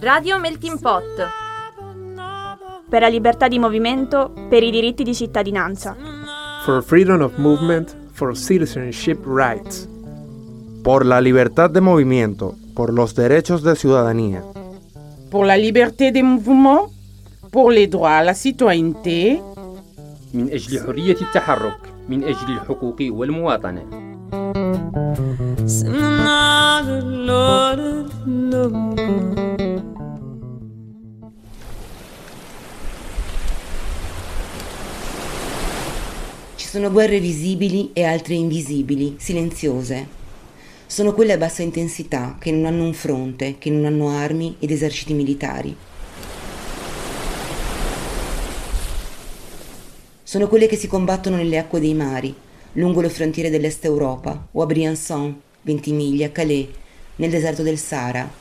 Radio Melting Pot. Per la libertà di movimento, per i diritti di cittadinanza. For freedom of movement, for citizenship rights. Por la libertad de movimiento, por los derechos de ciudadanía. Pour la liberté des mouvements, pour les droits à la citoyenneté. من أجل حرية التحرك من أجل الحقوق والمواطنة Ci sono guerre visibili e altre invisibili, silenziose. Sono quelle a bassa intensità, che non hanno un fronte, che non hanno armi ed eserciti militari. Sono quelle che si combattono nelle acque dei mari, lungo le frontiere dell'Est Europa o a Briançon, Ventimiglia, Calais, nel deserto del Sahara.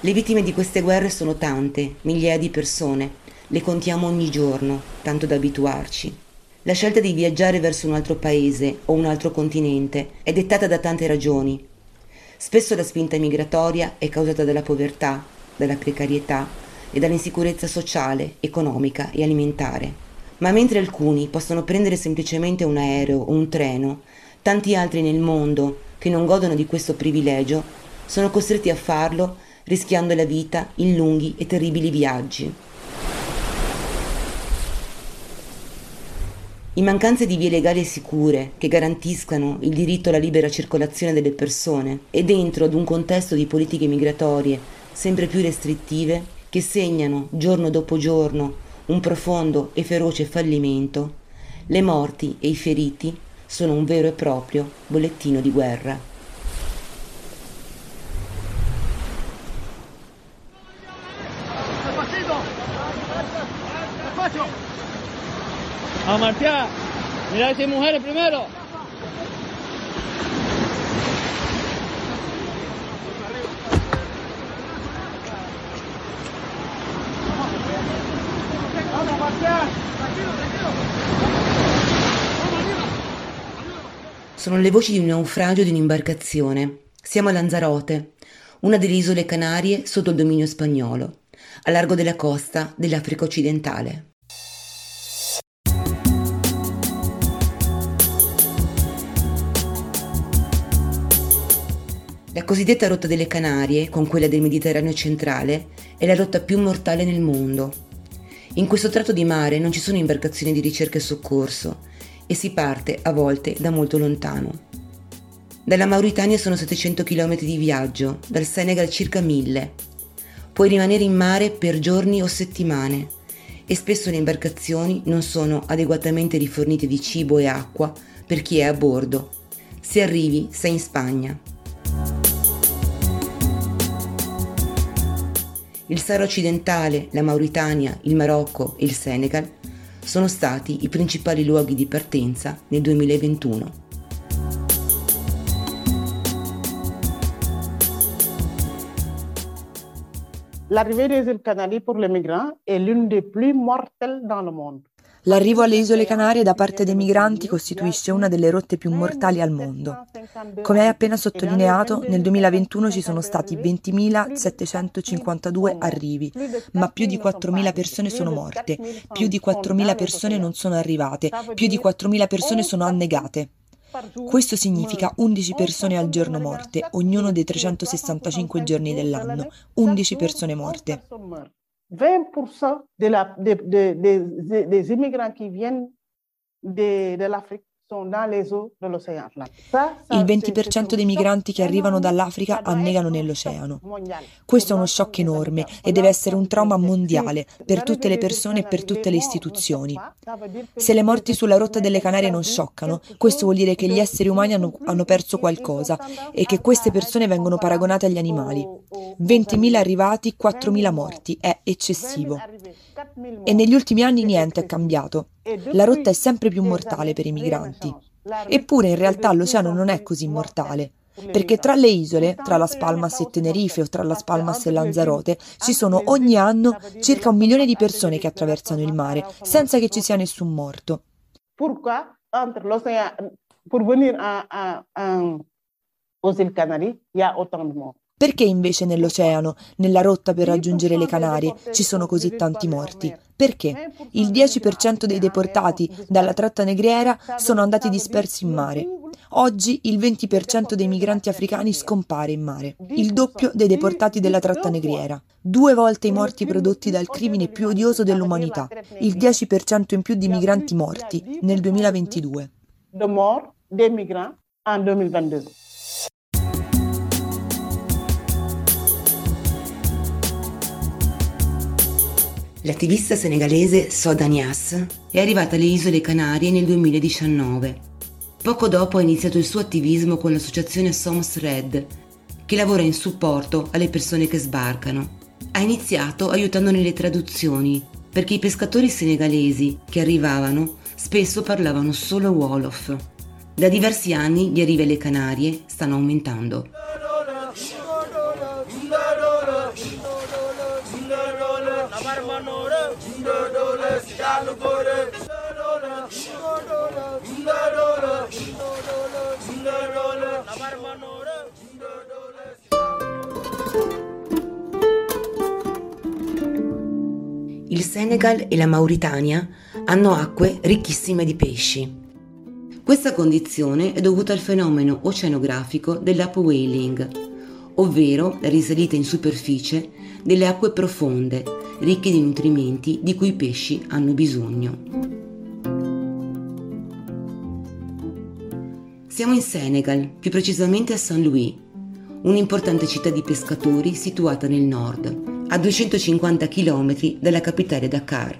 Le vittime di queste guerre sono tante, migliaia di persone, le contiamo ogni giorno, tanto da abituarci. La scelta di viaggiare verso un altro paese o un altro continente è dettata da tante ragioni. Spesso la spinta migratoria è causata dalla povertà, dalla precarietà e dall'insicurezza sociale, economica e alimentare. Ma mentre alcuni possono prendere semplicemente un aereo o un treno, tanti altri nel mondo che non godono di questo privilegio sono costretti a farlo rischiando la vita in lunghi e terribili viaggi. In mancanza di vie legali e sicure che garantiscano il diritto alla libera circolazione delle persone e dentro ad un contesto di politiche migratorie sempre più restrittive che segnano giorno dopo giorno un profondo e feroce fallimento, le morti e i feriti sono un vero e proprio bollettino di guerra. A marchar, mira a mujeres primero. Sono le voci di un naufragio di un'imbarcazione. Siamo a Lanzarote, una delle isole Canarie sotto il dominio spagnolo, a largo della costa dell'Africa occidentale. La cosiddetta rotta delle Canarie, con quella del Mediterraneo centrale, è la rotta più mortale nel mondo. In questo tratto di mare non ci sono imbarcazioni di ricerca e soccorso e si parte a volte da molto lontano. Dalla Mauritania sono 700 km di viaggio, dal Senegal circa 1000. Puoi rimanere in mare per giorni o settimane e spesso le imbarcazioni non sono adeguatamente rifornite di cibo e acqua per chi è a bordo. Se arrivi sei in Spagna. Il Sahara occidentale, la Mauritania, il Marocco e il Senegal sono stati i principali luoghi di partenza nel 2021. L'arrivée des îles Canaries pour les migrants est l'une des plus mortelles dans le monde. L'arrivo alle isole Canarie da parte dei migranti costituisce una delle rotte più mortali al mondo. Come hai appena sottolineato, nel 2021 ci sono stati 20.752 arrivi, ma più di 4.000 persone sono morte, più di 4.000 persone non sono arrivate, più di 4.000 persone sono annegate. Questo significa 11 persone al giorno morte, ognuno dei 365 giorni dell'anno, 11 persone morte. 20% de la, de, de, de, des immigrants qui viennent de l'Afrique il 20% dei migranti che arrivano dall'Africa annegano nell'oceano. Questo è uno shock enorme e deve essere un trauma mondiale per tutte le persone e per tutte le istituzioni. Se le morti sulla rotta delle Canarie non scioccano, questo vuol dire che gli esseri umani hanno, hanno perso qualcosa e che queste persone vengono paragonate agli animali. 20.000 arrivati, 4.000 morti, è eccessivo. E negli ultimi anni niente è cambiato. La rotta è sempre più mortale per i migranti. Eppure in realtà l'oceano non è così mortale, perché tra le isole, tra Las Palmas e Tenerife o tra Las Palmas e Lanzarote, ci sono ogni anno circa un milione di persone che attraversano il mare, senza che ci sia nessun morto. Pour venir à, à, à, aux îles Canaries, il y a autant de morts. Perché invece nell'oceano, nella rotta per raggiungere le Canarie, ci sono così tanti morti? Perché? Il 10% dei deportati dalla tratta negriera sono andati dispersi in mare. Oggi il 20% dei migranti africani scompare in mare, il doppio dei deportati della tratta negriera. Due volte i morti prodotti dal crimine più odioso dell'umanità, il 10% in più di migranti morti nel 2022. De morts des migrants en 2022. L'attivista senegalese Soda Niass è arrivata alle isole Canarie nel 2019. Poco dopo ha iniziato il suo attivismo con l'associazione Soms Red, che lavora in supporto alle persone che sbarcano. Ha iniziato aiutando nelle traduzioni, perché i pescatori senegalesi che arrivavano spesso parlavano solo Wolof. Da diversi anni gli arrivi alle Canarie stanno aumentando. Senegal e la Mauritania hanno acque ricchissime di pesci. Questa condizione è dovuta al fenomeno oceanografico dell'upwelling, ovvero la risalita in superficie delle acque profonde, ricche di nutrimenti di cui i pesci hanno bisogno. Siamo in Senegal, più precisamente a Saint Louis, un'importante città di pescatori situata nel nord, a 250 km dalla capitale Dakar.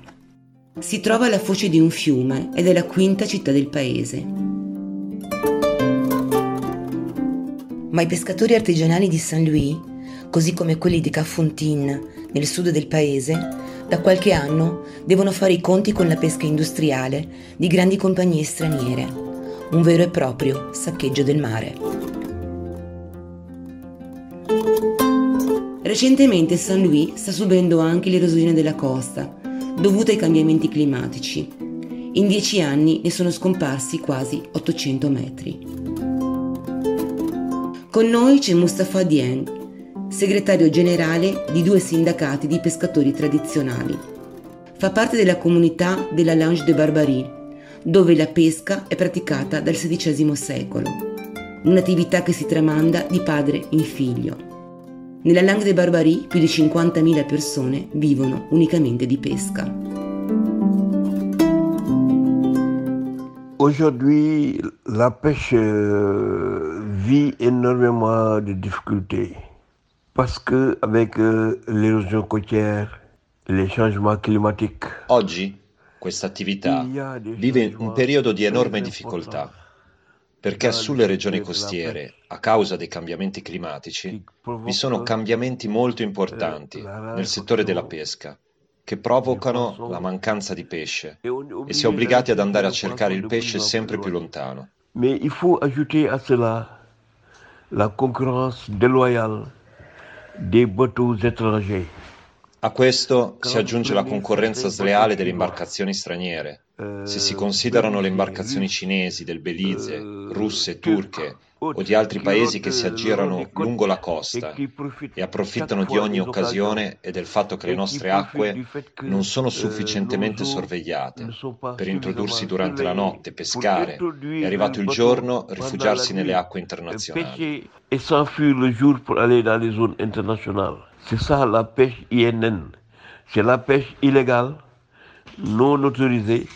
Si trova alla foce di un fiume ed è la quinta città del paese. Ma i pescatori artigianali di Saint Louis, così come quelli di Cafontin, nel sud del paese, da qualche anno devono fare i conti con la pesca industriale di grandi compagnie straniere, un vero e proprio saccheggio del mare. Recentemente San Louis sta subendo anche l'erosione della costa, dovuta ai cambiamenti climatici. In dieci anni ne sono scomparsi quasi 800 metri. Con noi c'è Mustafa Dieng, segretario generale di due sindacati di pescatori tradizionali. Fa parte della comunità della Lange de Barbarie, dove la pesca è praticata dal XVI secolo, un'attività che si tramanda di padre in figlio. Nella Langue de Barbarie più di 50.000 persone vivono unicamente di pesca. Aujourd'hui, la pêche euh, vit énormément de difficultés parce que avec euh, l'érosion côtière, les changements climatiques. Oggi questa attività vive un periodo di enorme difficoltà perché sulle regioni costiere, a causa dei cambiamenti climatici, vi sono cambiamenti molto importanti nel settore della pesca che provocano la mancanza di pesce e si è obbligati ad andare a cercare il pesce sempre più lontano. Ma il faut ajouter à cela la concurrence déloyale des bateaux étrangers. A questo si aggiunge la concorrenza sleale delle imbarcazioni straniere. Se si considerano le imbarcazioni cinesi, del Belize, russe, turche o di altri paesi che si aggirano lungo la costa e approfittano di ogni occasione e del fatto che le nostre acque non sono sufficientemente sorvegliate per introdursi durante la notte, pescare e arrivato il giorno rifugiarsi nelle acque internazionali. Et s'enfuir le jour pour aller dans les zones internationales. C'est ça la pêche INN. C'est la pêche illégale, non autorisée,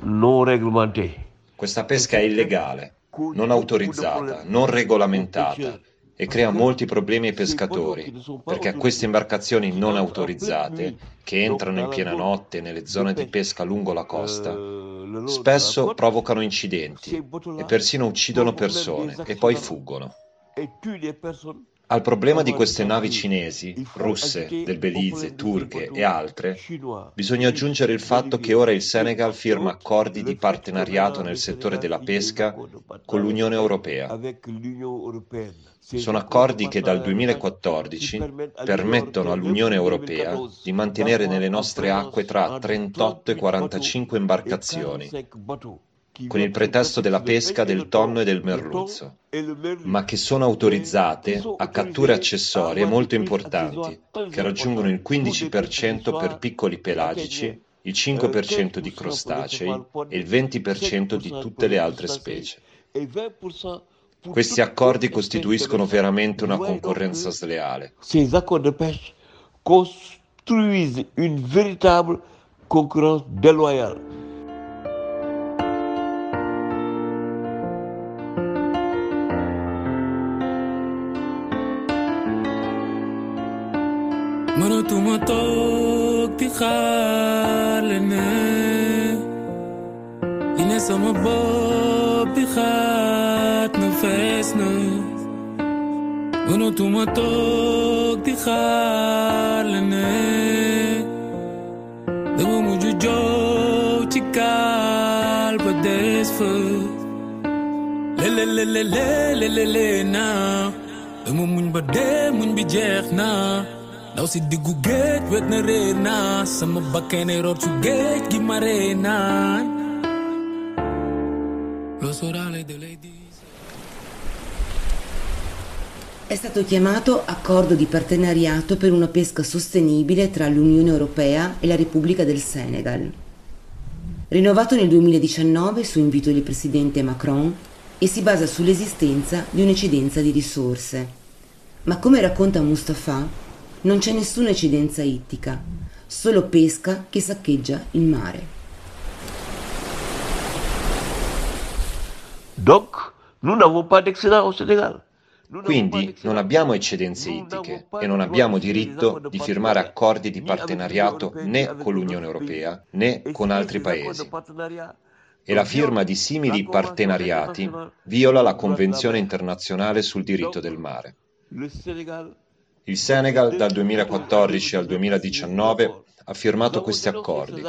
non réglementée. Questa pesca è illegale, non autorizzata, non regolamentata e crea molti problemi ai pescatori, perché a queste imbarcazioni non autorizzate, che entrano in piena notte nelle zone di pesca lungo la costa, spesso provocano incidenti e persino uccidono persone e poi fuggono. Al problema di queste navi cinesi, russe, del Belize, turche e altre, bisogna aggiungere il fatto che ora il Senegal firma accordi di partenariato nel settore della pesca con l'Unione Europea. Sono accordi che dal 2014 permettono all'Unione Europea di mantenere nelle nostre acque tra 38 e 45 imbarcazioni con il pretesto della pesca del tonno e del merluzzo, ma che sono autorizzate a catture accessorie molto importanti, che raggiungono il 15% per piccoli pelagici, il 5% di crostacei e il 20% di tutte le altre specie. Questi accordi costituiscono veramente una concorrenza sleale. Ces accords de pêche construisent une véritable concurrence déloyale. مرatu ma toog di xaar leneen li ne sama bopp bi xaat na fees na mënatu ma toog di xaar leneen dama mujj joow ci kaal ba des fa lelelelelelele naa dama muñ ba dee muñ bi jeex naa ndaw si diggu géej wet na réer naa sama bakkene root su géej gi ma ree naan lo sorale de lady È stato chiamato Accordo di partenariato per una pesca sostenibile tra l'Unione Europea e la Repubblica del Senegal. Rinnovato nel 2019 su invito del presidente Macron e si basa sull'esistenza di un'eccedenza di risorse. Ma come racconta Mustafa, non c'è nessuna eccedenza ittica, solo pesca che saccheggia il mare. Donc, nous n'avons pas d'excédent au Sénégal. Quindi non abbiamo eccedenze ittiche e non abbiamo diritto di firmare accordi di partenariato né con l'Unione Europea né con altri paesi. E la firma di simili partenariati viola la Convenzione internazionale sul diritto del mare. Il Senegal dal 2014 al 2019 ha firmato questi accordi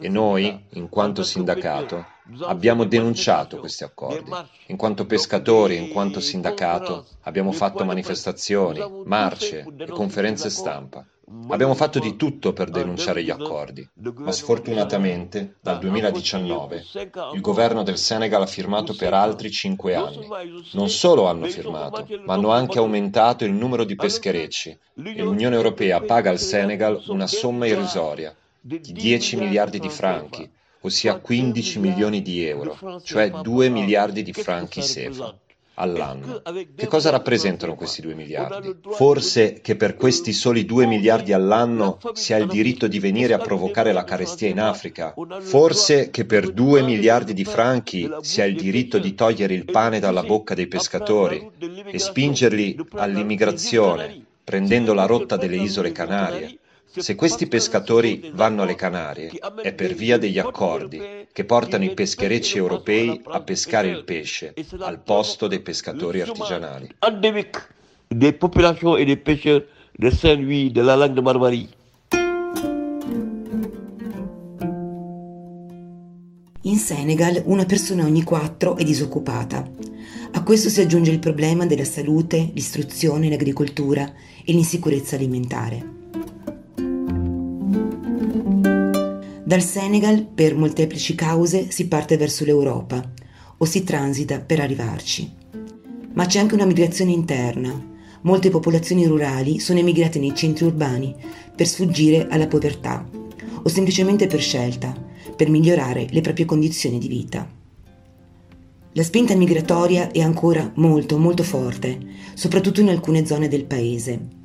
e noi, in quanto sindacato, abbiamo denunciato questi accordi. In quanto pescatori, in quanto sindacato, abbiamo fatto manifestazioni, marce e conferenze stampa. Abbiamo fatto di tutto per denunciare gli accordi, ma sfortunatamente dal 2019 il governo del Senegal ha firmato per altri cinque anni. Non solo hanno firmato, ma hanno anche aumentato il numero di pescherecci e l'Unione Europea paga al Senegal una somma irrisoria di 10 miliardi di franchi, ossia 15 milioni di euro, cioè 2 miliardi di franchi SEFA all'anno. Che cosa rappresentano questi 2 miliardi? Forse che per questi soli 2 miliardi all'anno si ha il diritto di venire a provocare la carestia in Africa? Forse che per 2 miliardi di franchi si ha il diritto di togliere il pane dalla bocca dei pescatori e spingerli all'immigrazione, prendendo la rotta delle isole Canarie? Se questi pescatori vanno alle Canarie è per via degli accordi che portano i pescherecci europei a pescare il pesce al posto dei pescatori artigianali. Endémique des populations et des pêcheurs de Saint-Louis, de la langue de Barbarie. In Senegal una persona ogni quattro è disoccupata. A questo si aggiunge il problema della salute, l'istruzione, l'agricoltura e l'insicurezza alimentare. Dal Senegal, per molteplici cause, si parte verso l'Europa o si transita per arrivarci. Ma c'è anche una migrazione interna. Molte popolazioni rurali sono emigrate nei centri urbani per sfuggire alla povertà o semplicemente per scelta, per migliorare le proprie condizioni di vita. La spinta migratoria è ancora molto molto forte, soprattutto in alcune zone del paese.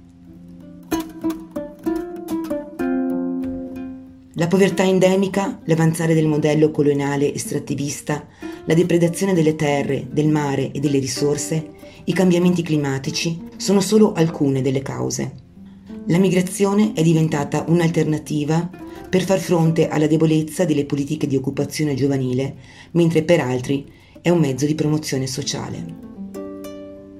La povertà endemica, l'avanzare del modello coloniale estrattivista, la depredazione delle terre, del mare e delle risorse, i cambiamenti climatici sono solo alcune delle cause. La migrazione è diventata un'alternativa per far fronte alla debolezza delle politiche di occupazione giovanile, mentre per altri è un mezzo di promozione sociale.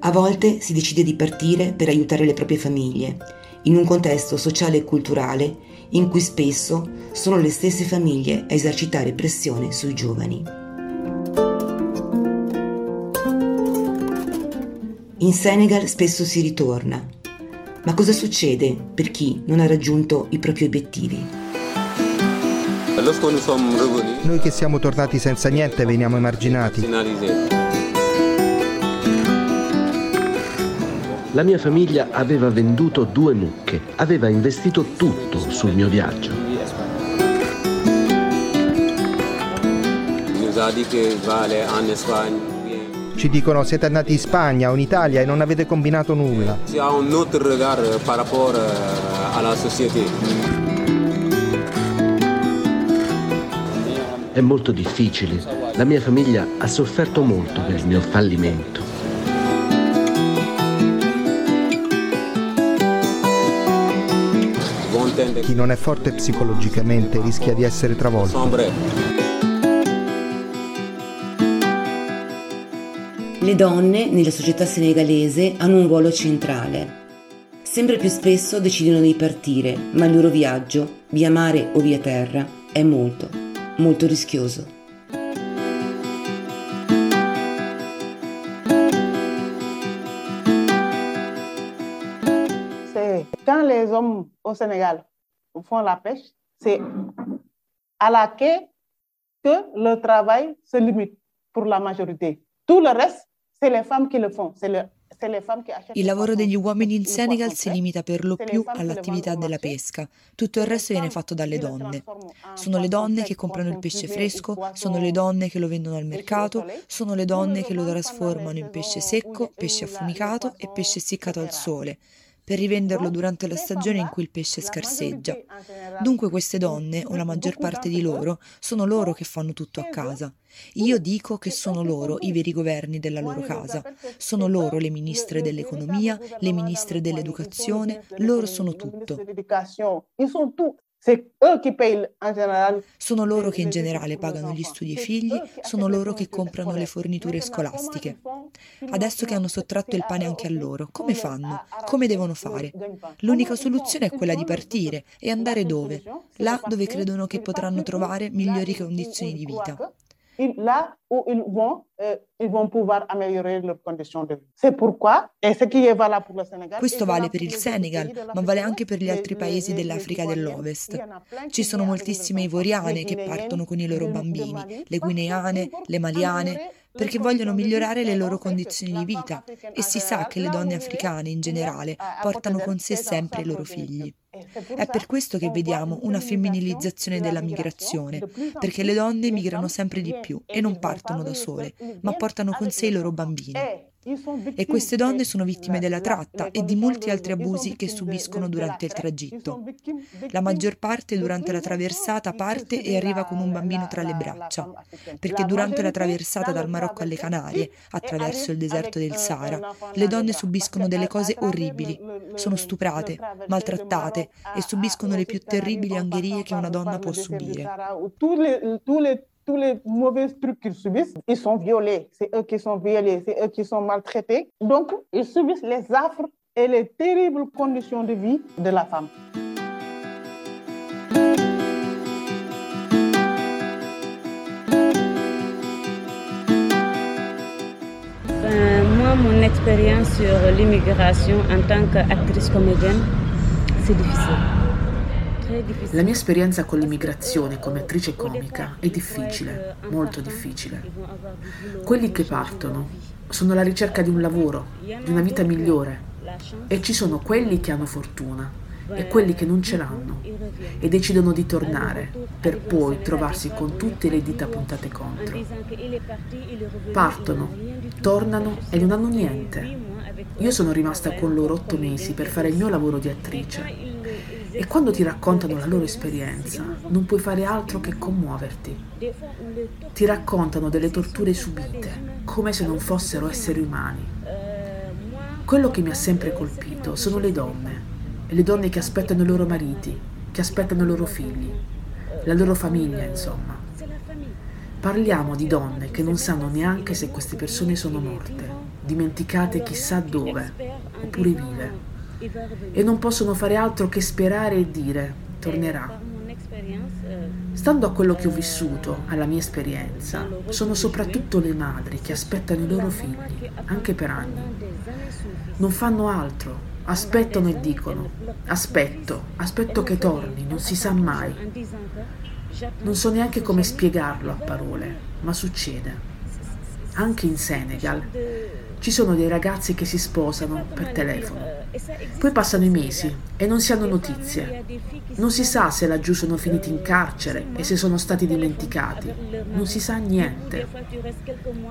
A volte si decide di partire per aiutare le proprie famiglie, in un contesto sociale e culturale in cui spesso sono le stesse famiglie a esercitare pressione sui giovani. In Senegal spesso si ritorna, ma cosa succede per chi non ha raggiunto i propri obiettivi? Noi che siamo tornati senza niente veniamo emarginati. La mia famiglia aveva venduto due mucche, aveva investito tutto sul mio viaggio. Ci dicono siete andati in Spagna o in Italia e non avete combinato nulla. È molto difficile. La mia famiglia ha sofferto molto per il mio fallimento. Chi non è forte psicologicamente rischia di essere travolto. Le donne nella società senegalese hanno un ruolo centrale. Sempre più spesso decidono di partire, ma il loro viaggio, via mare o via terra, è molto, molto rischioso. Hommes au Sénégal font la pêche, c'est à la quai que le travail se limite pour la majorité. Tout le reste, c'est les femmes qui le font. C'est le. Il lavoro degli uomini in Senegal si limita per lo più all'attività della pesca. Tutto il resto viene fatto dalle donne. Sono le donne che comprano il pesce fresco, sono le donne che lo vendono al mercato, sono le donne che lo trasformano in pesce secco, pesce affumicato e pesce essiccato al sole per rivenderlo durante la stagione in cui il pesce scarseggia. Dunque queste donne, o la maggior parte di loro, sono loro che fanno tutto a casa. Io dico che sono loro i veri governi della loro casa. Sono loro le ministre dell'economia, le ministre dell'educazione, loro sono tutto. Sono loro che in generale pagano gli studi ai figli, sono loro che comprano le forniture scolastiche. Adesso che hanno sottratto il pane anche a loro, come fanno? Come devono fare? L'unica soluzione è quella di partire e andare dove? Là dove credono che potranno trovare migliori condizioni di vita. Là où ils vont, euh, ils vont pouvoir améliorer leurs conditions de vie. C'est pourquoi, et ce qui est valable pour le Sénégal. Questo vale per il Senegal, ma vale anche per gli altri paesi dell'Africa dell'Ovest. Ci sono moltissime ivoriane che partono con i loro bambini, le guineane, le maliane, perché vogliono migliorare le loro condizioni di vita e si sa che le donne africane in generale portano con sé sempre i loro figli. È per questo che vediamo una femminilizzazione della migrazione, perché le donne migrano sempre di più e non partono da sole, ma portano con sé i loro bambini. E queste donne sono vittime della tratta e di molti altri abusi che subiscono durante il tragitto. La maggior parte durante la traversata parte e arriva con un bambino tra le braccia, perché durante la traversata dal Marocco alle Canarie, attraverso il deserto del Sahara, le donne subiscono delle cose orribili, sono stuprate, maltrattate e subiscono le più terribili angherie che una donna può subire. Tous les mauvais trucs qu'ils subissent, ils sont violés. C'est eux qui sont violés, c'est eux qui sont maltraités. Donc, ils subissent les affres et les terribles conditions de vie de la femme. Ben, moi, mon expérience sur l'immigration en tant qu'actrice comédienne, c'est difficile. La mia esperienza con l'immigrazione come attrice comica è difficile, molto difficile. Quelli che partono sono alla ricerca di un lavoro, di una vita migliore e ci sono quelli che hanno fortuna e quelli che non ce l'hanno e decidono di tornare per poi trovarsi con tutte le dita puntate contro. Partono, tornano e non hanno niente. Io sono rimasta con loro otto mesi per fare il mio lavoro di attrice e quando ti raccontano la loro esperienza, non puoi fare altro che commuoverti. Ti raccontano delle torture subite, come se non fossero esseri umani. Quello che mi ha sempre colpito sono le donne, le donne che aspettano i loro mariti, che aspettano i loro figli, la loro famiglia, insomma. Parliamo di donne che non sanno neanche se queste persone sono morte, dimenticate chissà dove, oppure vive e non possono fare altro che sperare e dire tornerà. Stando a quello che ho vissuto, alla mia esperienza, sono soprattutto le madri che aspettano i loro figli, anche per anni. Non fanno altro, aspettano e dicono, aspetto, aspetto che torni, non si sa mai. Non so neanche come spiegarlo a parole, ma succede. Anche in Senegal ci sono dei ragazzi che si sposano per telefono. Poi passano i mesi e non si hanno notizie. Non si sa se laggiù sono finiti in carcere e se sono stati dimenticati. Non si sa niente.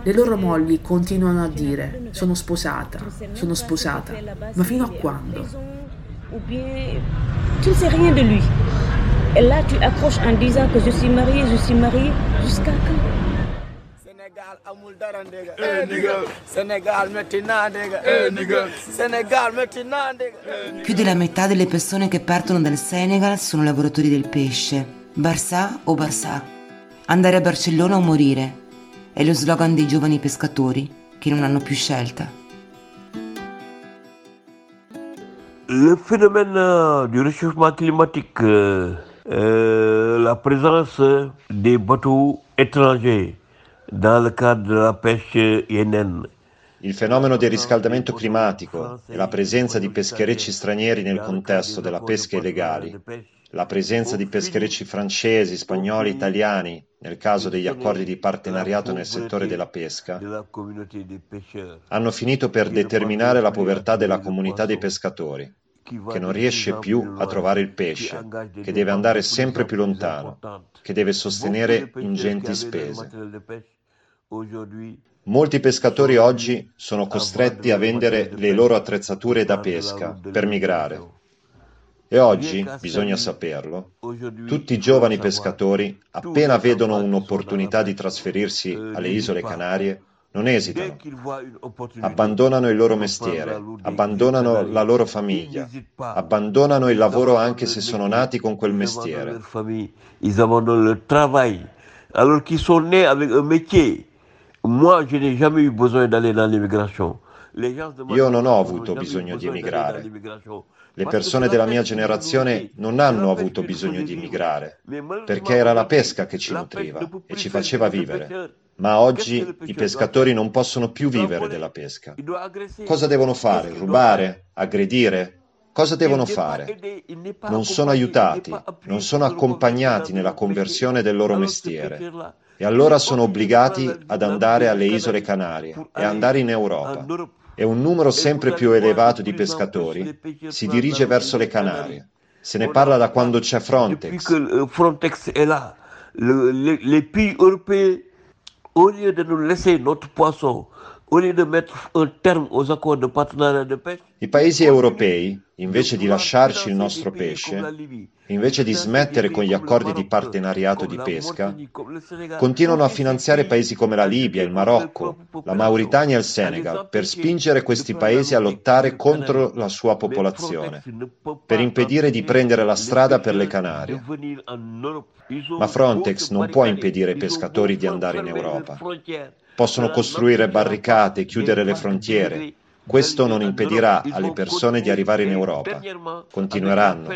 Le loro mogli continuano a dire sono sposata, sono sposata. Ma fino a quando? Tu ne sais rien de lui. Et là, tu accroches en disant que je suis mariée, je suis mariée, jusqu'à quand Più della metà delle persone che partono dal Senegal sono lavoratori del pesce, Barsà o Barsà. Andare a Barcellona o morire? È lo slogan dei giovani pescatori che non hanno più scelta. Le phénomène euh, du réchauffement climatique, euh, euh, la présence des bateaux étrangers dans le cadre pêche yénenne, Il fenomeno del riscaldamento climatico e la presenza di pescherecci stranieri nel contesto della pesca illegale, la presenza di pescherecci francesi, spagnoli, italiani nel caso degli accordi di partenariato nel settore della pesca, hanno finito per determinare la povertà della comunità dei pescatori, che non riesce più a trovare il pesce, che deve andare sempre più lontano, che deve sostenere ingenti spese. Molti pescatori oggi sono costretti a vendere le loro attrezzature da pesca per migrare. E oggi, bisogna saperlo, tutti i giovani pescatori, appena vedono un'opportunità di trasferirsi alle isole Canarie, non esitano, abbandonano il loro mestiere, abbandonano la loro famiglia, abbandonano il lavoro anche se sono nati con quel mestiere. Ils abandonnent le travail alors qu'ils sont nés avec un métier. Moi, je n'ai jamais eu besoin d'aller dans l'immigration. Io non ho avuto bisogno di emigrare. Le persone della mia generazione non hanno avuto bisogno di emigrare, perché era la pesca che ci nutriva e ci faceva vivere. Ma oggi i pescatori non possono più vivere della pesca. Cosa devono fare? Rubare? Aggredire? Cosa devono fare? Non sono aiutati, non sono accompagnati nella conversione del loro mestiere e allora sono obbligati ad andare alle isole Canarie e andare in Europa. E un numero sempre più elevato di pescatori si dirige verso le Canarie. Se ne parla da quando c'è Frontex. Frontex est là. Le- le- les pays européens, au lieu de nous laisser notre poisson, au lieu de mettre un terme aux accords de partenariat de pêche, I paesi europei, invece di lasciarci il nostro pesce, invece di smettere con gli accordi di partenariato di pesca, continuano a finanziare paesi come la Libia, il Marocco, la Mauritania e il Senegal per spingere questi paesi a lottare contro la sua popolazione, per impedire di prendere la strada per le Canarie. Ma Frontex non può impedire ai pescatori di andare in Europa. Possono costruire barricate e chiudere le frontiere. Questo non impedirà alle persone di arrivare in Europa. Continueranno.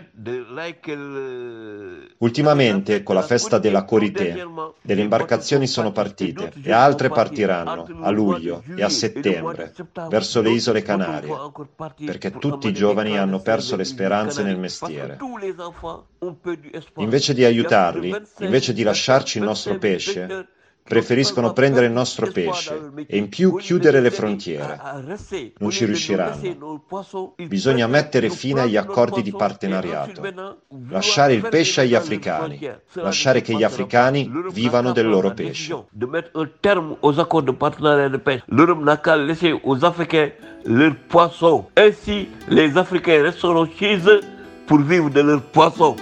Ultimamente, con la festa della Corité, delle imbarcazioni sono partite e altre partiranno a luglio e a settembre verso le isole Canarie, perché tutti i giovani hanno perso le speranze nel mestiere. Invece di aiutarli, invece di lasciarci il nostro pesce, preferiscono prendere il nostro pesce e in più chiudere le frontiere. Non ci riusciranno. Bisogna mettere fine agli accordi di partenariato, lasciare il pesce agli africani, lasciare che gli africani vivano del loro pesce. L'Europe n'a qu'à laisser aux Africains leurs poissons. Ainsi, les Africains resteront chez eux pour vivre de leurs poissons.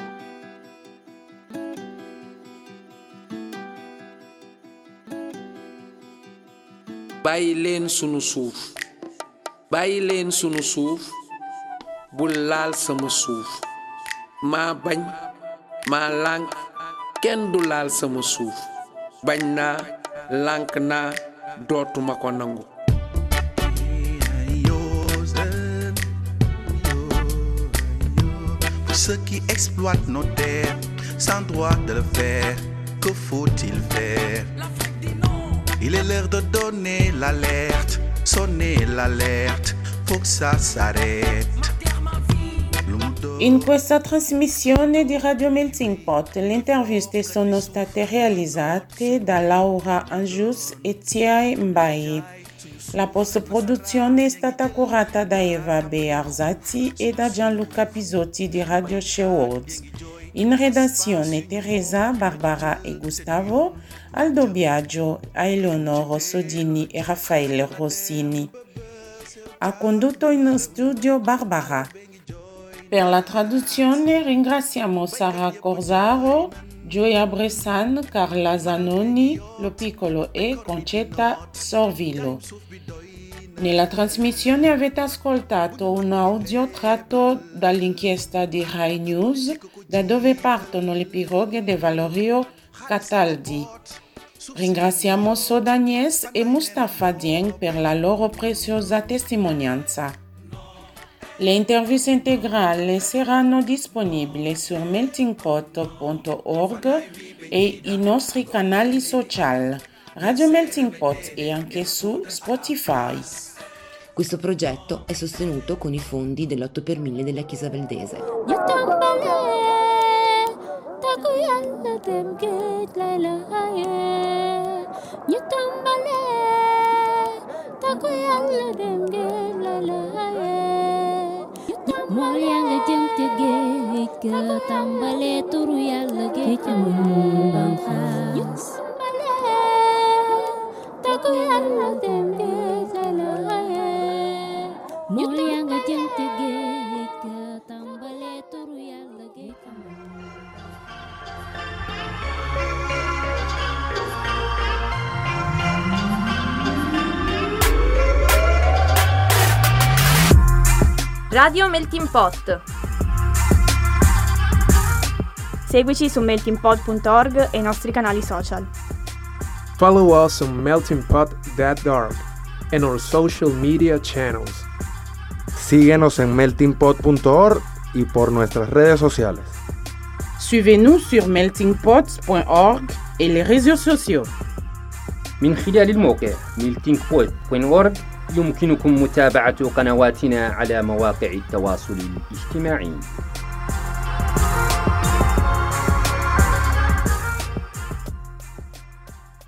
Bàyyi leen sunu suuf bàyyi leen sunu suuf bul laal sama suuf. Maa bañ maa lànk kenn du laal sama suuf. Bañ naa lànk naa dootuma ko ceux qui exploitent nos terres sans droit de le faire, que faut-il faire? Il est l'heure de donner l'alerte, sonner l'alerte, faut que ça s'arrête. In questa trasmissione di Radio Melting Pot le interviste sono state realizzate da Laura Angius e Tiai Mbai. La post-produzione è stata curata da Eva B. Arzati e da Gianluca Pisotti di Radio Words. In redazione Teresa, Barbara e Gustavo, al doppiaggio Eleonoro Sodini e Raffaele Rossini. Ha condotto in studio Barbara. Per la traduzione ringraziamo Sara Corsaro, Gioia Bressan, Carla Zanoni, Lo Piccolo e Concetta Sorvillo. Nella trasmissione avete ascoltato un audio tratto dall'inchiesta di Rai News, da dove partono le piroghe di Valorio Cataldi. Ringraziamo Sodanies e Mustafa Dieng per la loro preziosa testimonianza. Le interviste integrali saranno disponibili su meltingpot.org e i nostri canali social, Radio Melting Pot e anche su Spotify. Questo progetto è sostenuto con i fondi dell'8 per 1000 della Chiesa Valdese. ألا تبكيت ليلى يتم بلي تقو يلا تبكيت ليلى Mol yang jam tege ke tambale turu yalla ge jamun bang khas bale là yalla dem ge zalaye mol yang jam tege Radio Melting Pot. Seguici su meltingpot.org e i nostri canali social. Follow us on meltingpot.org and our social media channels. Síguenos en meltingpot.org y por nuestras redes sociales. Suivez-nous sur meltingpot.org et les réseaux sociaux. من خلال الموقع meltingpot.org يمكنكم متابعة قنواتنا على مواقع التواصل الاجتماعي.